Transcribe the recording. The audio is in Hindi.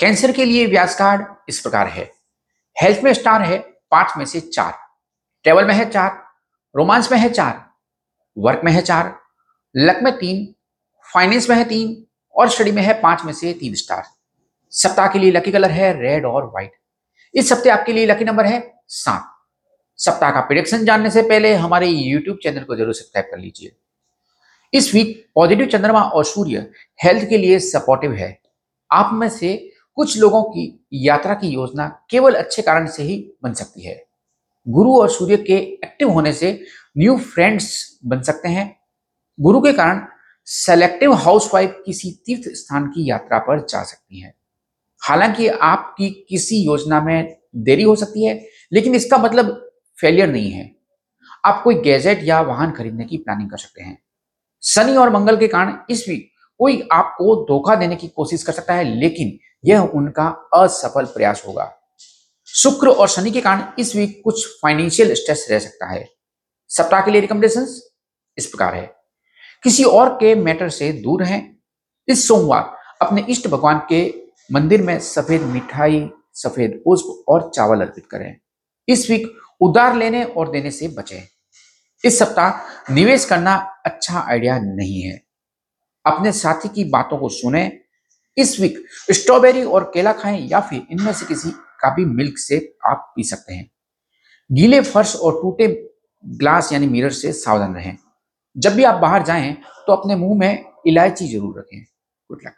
कैंसर के लिए व्यास कार्ड इस प्रकार है। हेल्थ में स्टार है पाँच में से चार। ट्रेवल में है चार, रोमांस में है चार, वर्क में है चार, लक में तीन, फाइनेंस में है तीन और स्टडी में है पाँच में से तीन स्टार। सप्ताह के लिए लकी कलर है रेड और व्हाइट। इस सप्ताह आपके लिए लकी नंबर है सात। सप्ताह का प्रिडिक्शन जानने से पहले हमारे यूट्यूब चैनल को ज़रूर सब्सक्राइब कर लीजिए। इस वीक पॉजिटिव चंद्रमा और सूर्य हेल्थ के लिए सपोर्टिव है। आप में से कुछ लोगों की यात्रा की योजना केवल अच्छे कारण से ही बन सकती है। गुरु और सूर्य के एक्टिव होने से न्यू फ्रेंड्स बन सकते हैं। गुरु के कारण सेलेक्टिव हाउसवाइफ किसी तीर्थ स्थान की यात्रा पर जा सकती है। हालाँकि आपकी किसी योजना में देरी हो सकती है, लेकिन इसका मतलब फेलियर नहीं है। आप कोई गैजेट या वाहन खरीदने की प्लानिंग कर सकते हैं। शनि और मंगल के कारण इस वीक कोई आपको धोखा देने की कोशिश कर सकता है, लेकिन यह उनका असफल प्रयास होगा। शुक्र और शनि के कारण इस वीक कुछ फाइनेंशियल स्ट्रेस रह सकता है। सप्ताह के लिए रिकमेंडेशन इस प्रकार है। किसी और के मैटर से दूर रहें। इस सोमवार अपने इष्ट भगवान के मंदिर में सफ़ेद मिठाई, सफ़ेद पुष्प और चावल अर्पित करें। इस वीक उधार लेने और देने से बचें। इस सप्ताह निवेश करना अच्छा आइडिया नहीं है। अपने साथी की बातों को सुने। इस वीक स्ट्रॉबेरी और केला खाएँ या फिर इनमें से किसी का भी मिल्क से आप पी सकते हैं। गीले फर्श और टूटे ग्लास यानी मिरर से सावधान रहें। जब भी आप बाहर जाएँ तो अपने मुँह में इलायची ज़रूर रखें। Good luck